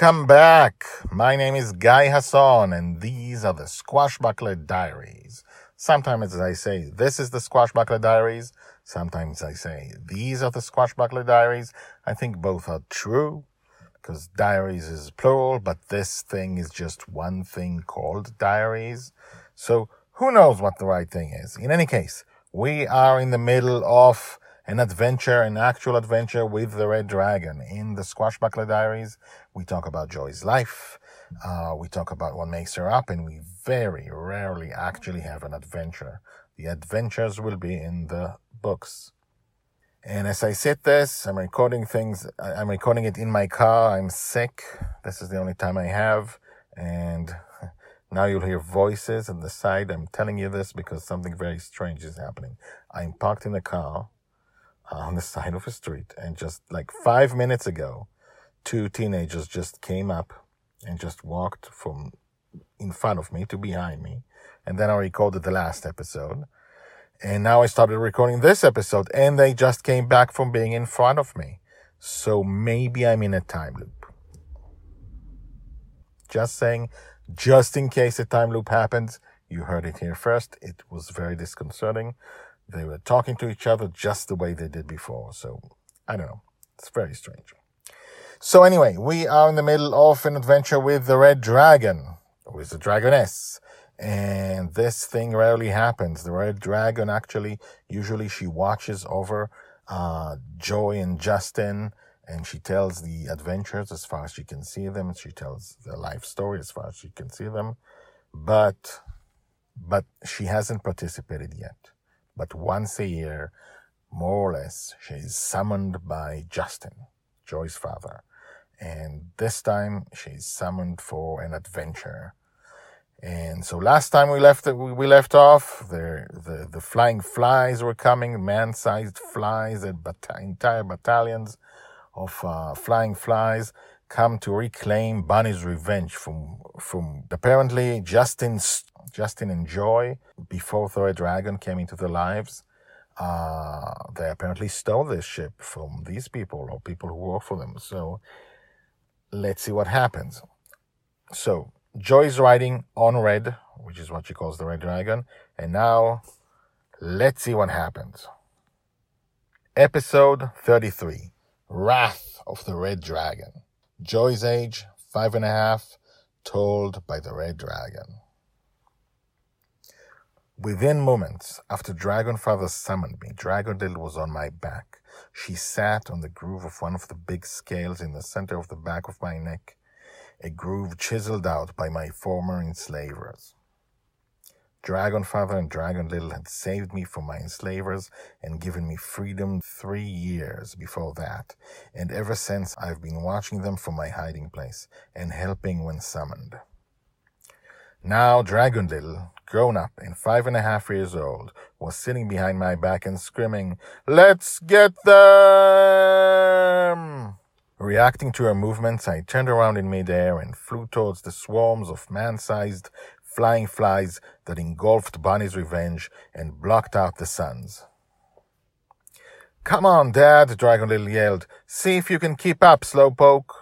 Welcome back. My name is Guy Hasson, and these are the Squashbuckler Diaries. Sometimes I say, This is the Squashbuckler Diaries. Sometimes I say, These are the Squashbuckler Diaries. I think both are true, because diaries is plural, but this thing is just one thing called diaries. So who knows what the right thing is? In any case, we are in the middle of an adventure, an actual adventure with the Red Dragon. In the Squashbuckler Diaries, we talk about Joy's life. Uh, we talk about what makes her up, and we very rarely actually have an adventure. The adventures will be in the books. And as I sit this, I'm recording things, I'm recording it in my car. I'm sick. This is the only time I have. And now you'll hear voices on the side. I'm telling you this because something very strange is happening. I'm parked in the car on the side of a street. And just like five minutes ago, two teenagers just came up and just walked from in front of me to behind me. And then I recorded the last episode. And now I started recording this episode and they just came back from being in front of me. So maybe I'm in a time loop. Just saying, just in case a time loop happens, you heard it here first. It was very disconcerting. They were talking to each other just the way they did before. So I don't know. It's very strange. So anyway, we are in the middle of an adventure with the Red Dragon, with the Dragoness. And this thing rarely happens. The Red Dragon actually, usually she watches over, uh, Joy and Justin and she tells the adventures as far as she can see them. She tells the life story as far as she can see them. But, but she hasn't participated yet but once a year, more or less, she is summoned by Justin, Joy's father. And this time she's summoned for an adventure. And so last time we left, we left off, the, the, the flying flies were coming, man-sized flies, and bat- entire battalions of uh, flying flies come to reclaim Bonny's revenge from, from apparently Justin's Justin and Joy, before the Red Dragon came into their lives, uh, they apparently stole this ship from these people or people who work for them. So let's see what happens. So Joy's riding on Red, which is what she calls the Red Dragon, and now let's see what happens. Episode 33 Wrath of the Red Dragon. Joy's age, five and a half, told by the Red Dragon. Within moments after Dragonfather summoned me, Dragon Little was on my back. She sat on the groove of one of the big scales in the center of the back of my neck, a groove chiseled out by my former enslavers. Dragonfather and Dragon Little had saved me from my enslavers and given me freedom three years before that, and ever since I've been watching them from my hiding place and helping when summoned. Now Dragon Little, grown up and five and a half years old, was sitting behind my back and screaming, Let's get them! Reacting to her movements, I turned around in midair and flew towards the swarms of man-sized flying flies that engulfed Bonny's revenge and blocked out the suns. Come on, Dad, Dragon Little yelled. See if you can keep up, Slowpoke.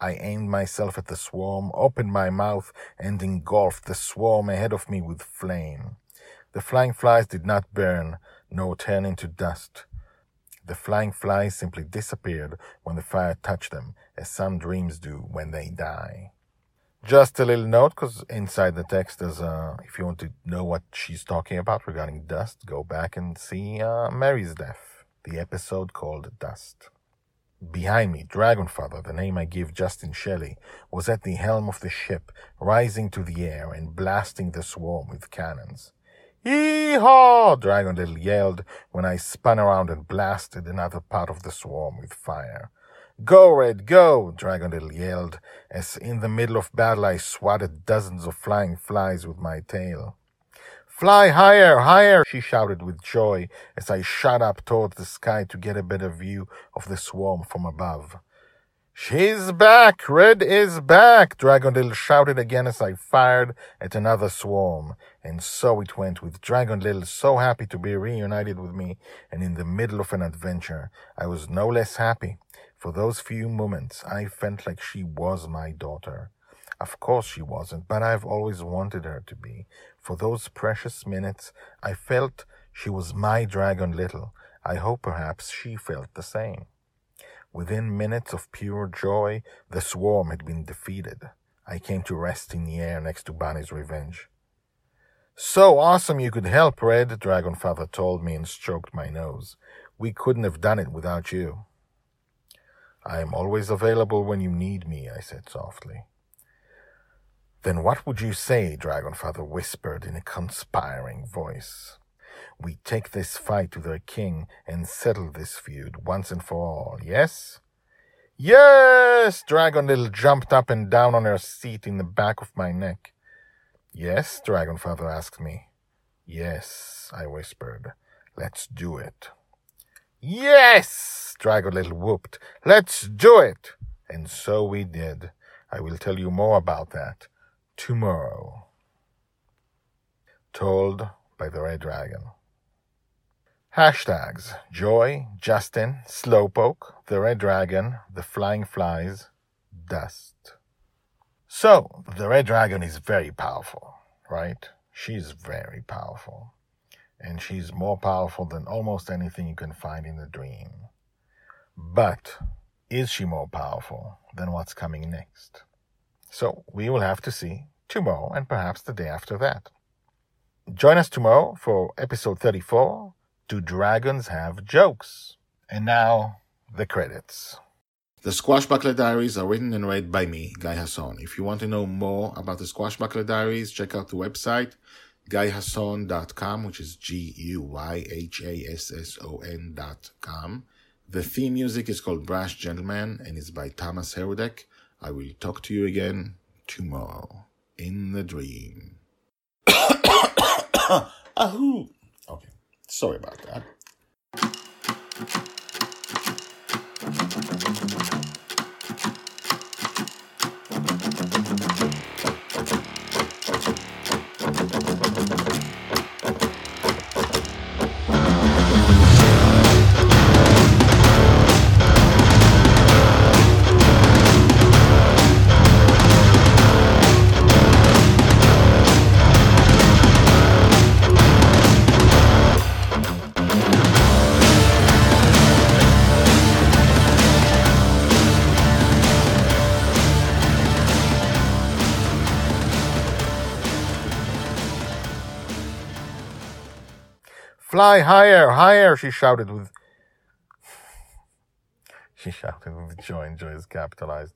I aimed myself at the swarm, opened my mouth, and engulfed the swarm ahead of me with flame. The flying flies did not burn, nor turn into dust. The flying flies simply disappeared when the fire touched them, as some dreams do when they die. Just a little note, because inside the text there's uh, if you want to know what she's talking about regarding dust, go back and see uh, Mary's death, the episode called Dust. Behind me, Dragonfather, the name I give Justin Shelley, was at the helm of the ship, rising to the air and blasting the swarm with cannons. Hee-haw! Dragon Little yelled when I spun around and blasted another part of the swarm with fire. Go, Red, go! Dragon Little yelled as in the middle of battle I swatted dozens of flying flies with my tail. Fly higher, higher, she shouted with joy as I shot up toward the sky to get a better view of the swarm from above. She's back! Red is back! Dragon shouted again as I fired at another swarm. And so it went with Dragon so happy to be reunited with me and in the middle of an adventure. I was no less happy. For those few moments, I felt like she was my daughter. Of course she wasn't, but I've always wanted her to be. For those precious minutes, I felt she was my Dragon Little. I hope perhaps she felt the same. Within minutes of pure joy, the swarm had been defeated. I came to rest in the air next to Bonny's revenge. So awesome you could help, Red, Dragonfather told me and stroked my nose. We couldn't have done it without you. I am always available when you need me, I said softly. Then what would you say, Dragonfather whispered in a conspiring voice we take this fight to their king and settle this feud once and for all, yes? Yes! Dragon Little jumped up and down on her seat in the back of my neck. Yes? Dragonfather asked me. Yes, I whispered. Let's do it. Yes! Dragon Little whooped. Let's do it! And so we did. I will tell you more about that tomorrow. Told by the Red Dragon. Hashtags Joy, Justin, Slowpoke, The Red Dragon, The Flying Flies, Dust. So, the Red Dragon is very powerful, right? She's very powerful. And she's more powerful than almost anything you can find in the dream. But is she more powerful than what's coming next? So, we will have to see tomorrow and perhaps the day after that. Join us tomorrow for episode 34 do dragons have jokes? And now, the credits. The Squashbuckler Diaries are written and read by me, Guy Hasson. If you want to know more about the Squashbuckler Diaries, check out the website, guyhasson.com, which is G U Y H A S S O N.com. The theme music is called Brash Gentleman and is by Thomas Herudek. I will talk to you again tomorrow in the dream. Ahoo! Okay, sorry about that. Fly higher, higher, she shouted with she shouted with joy and joy is capitalized.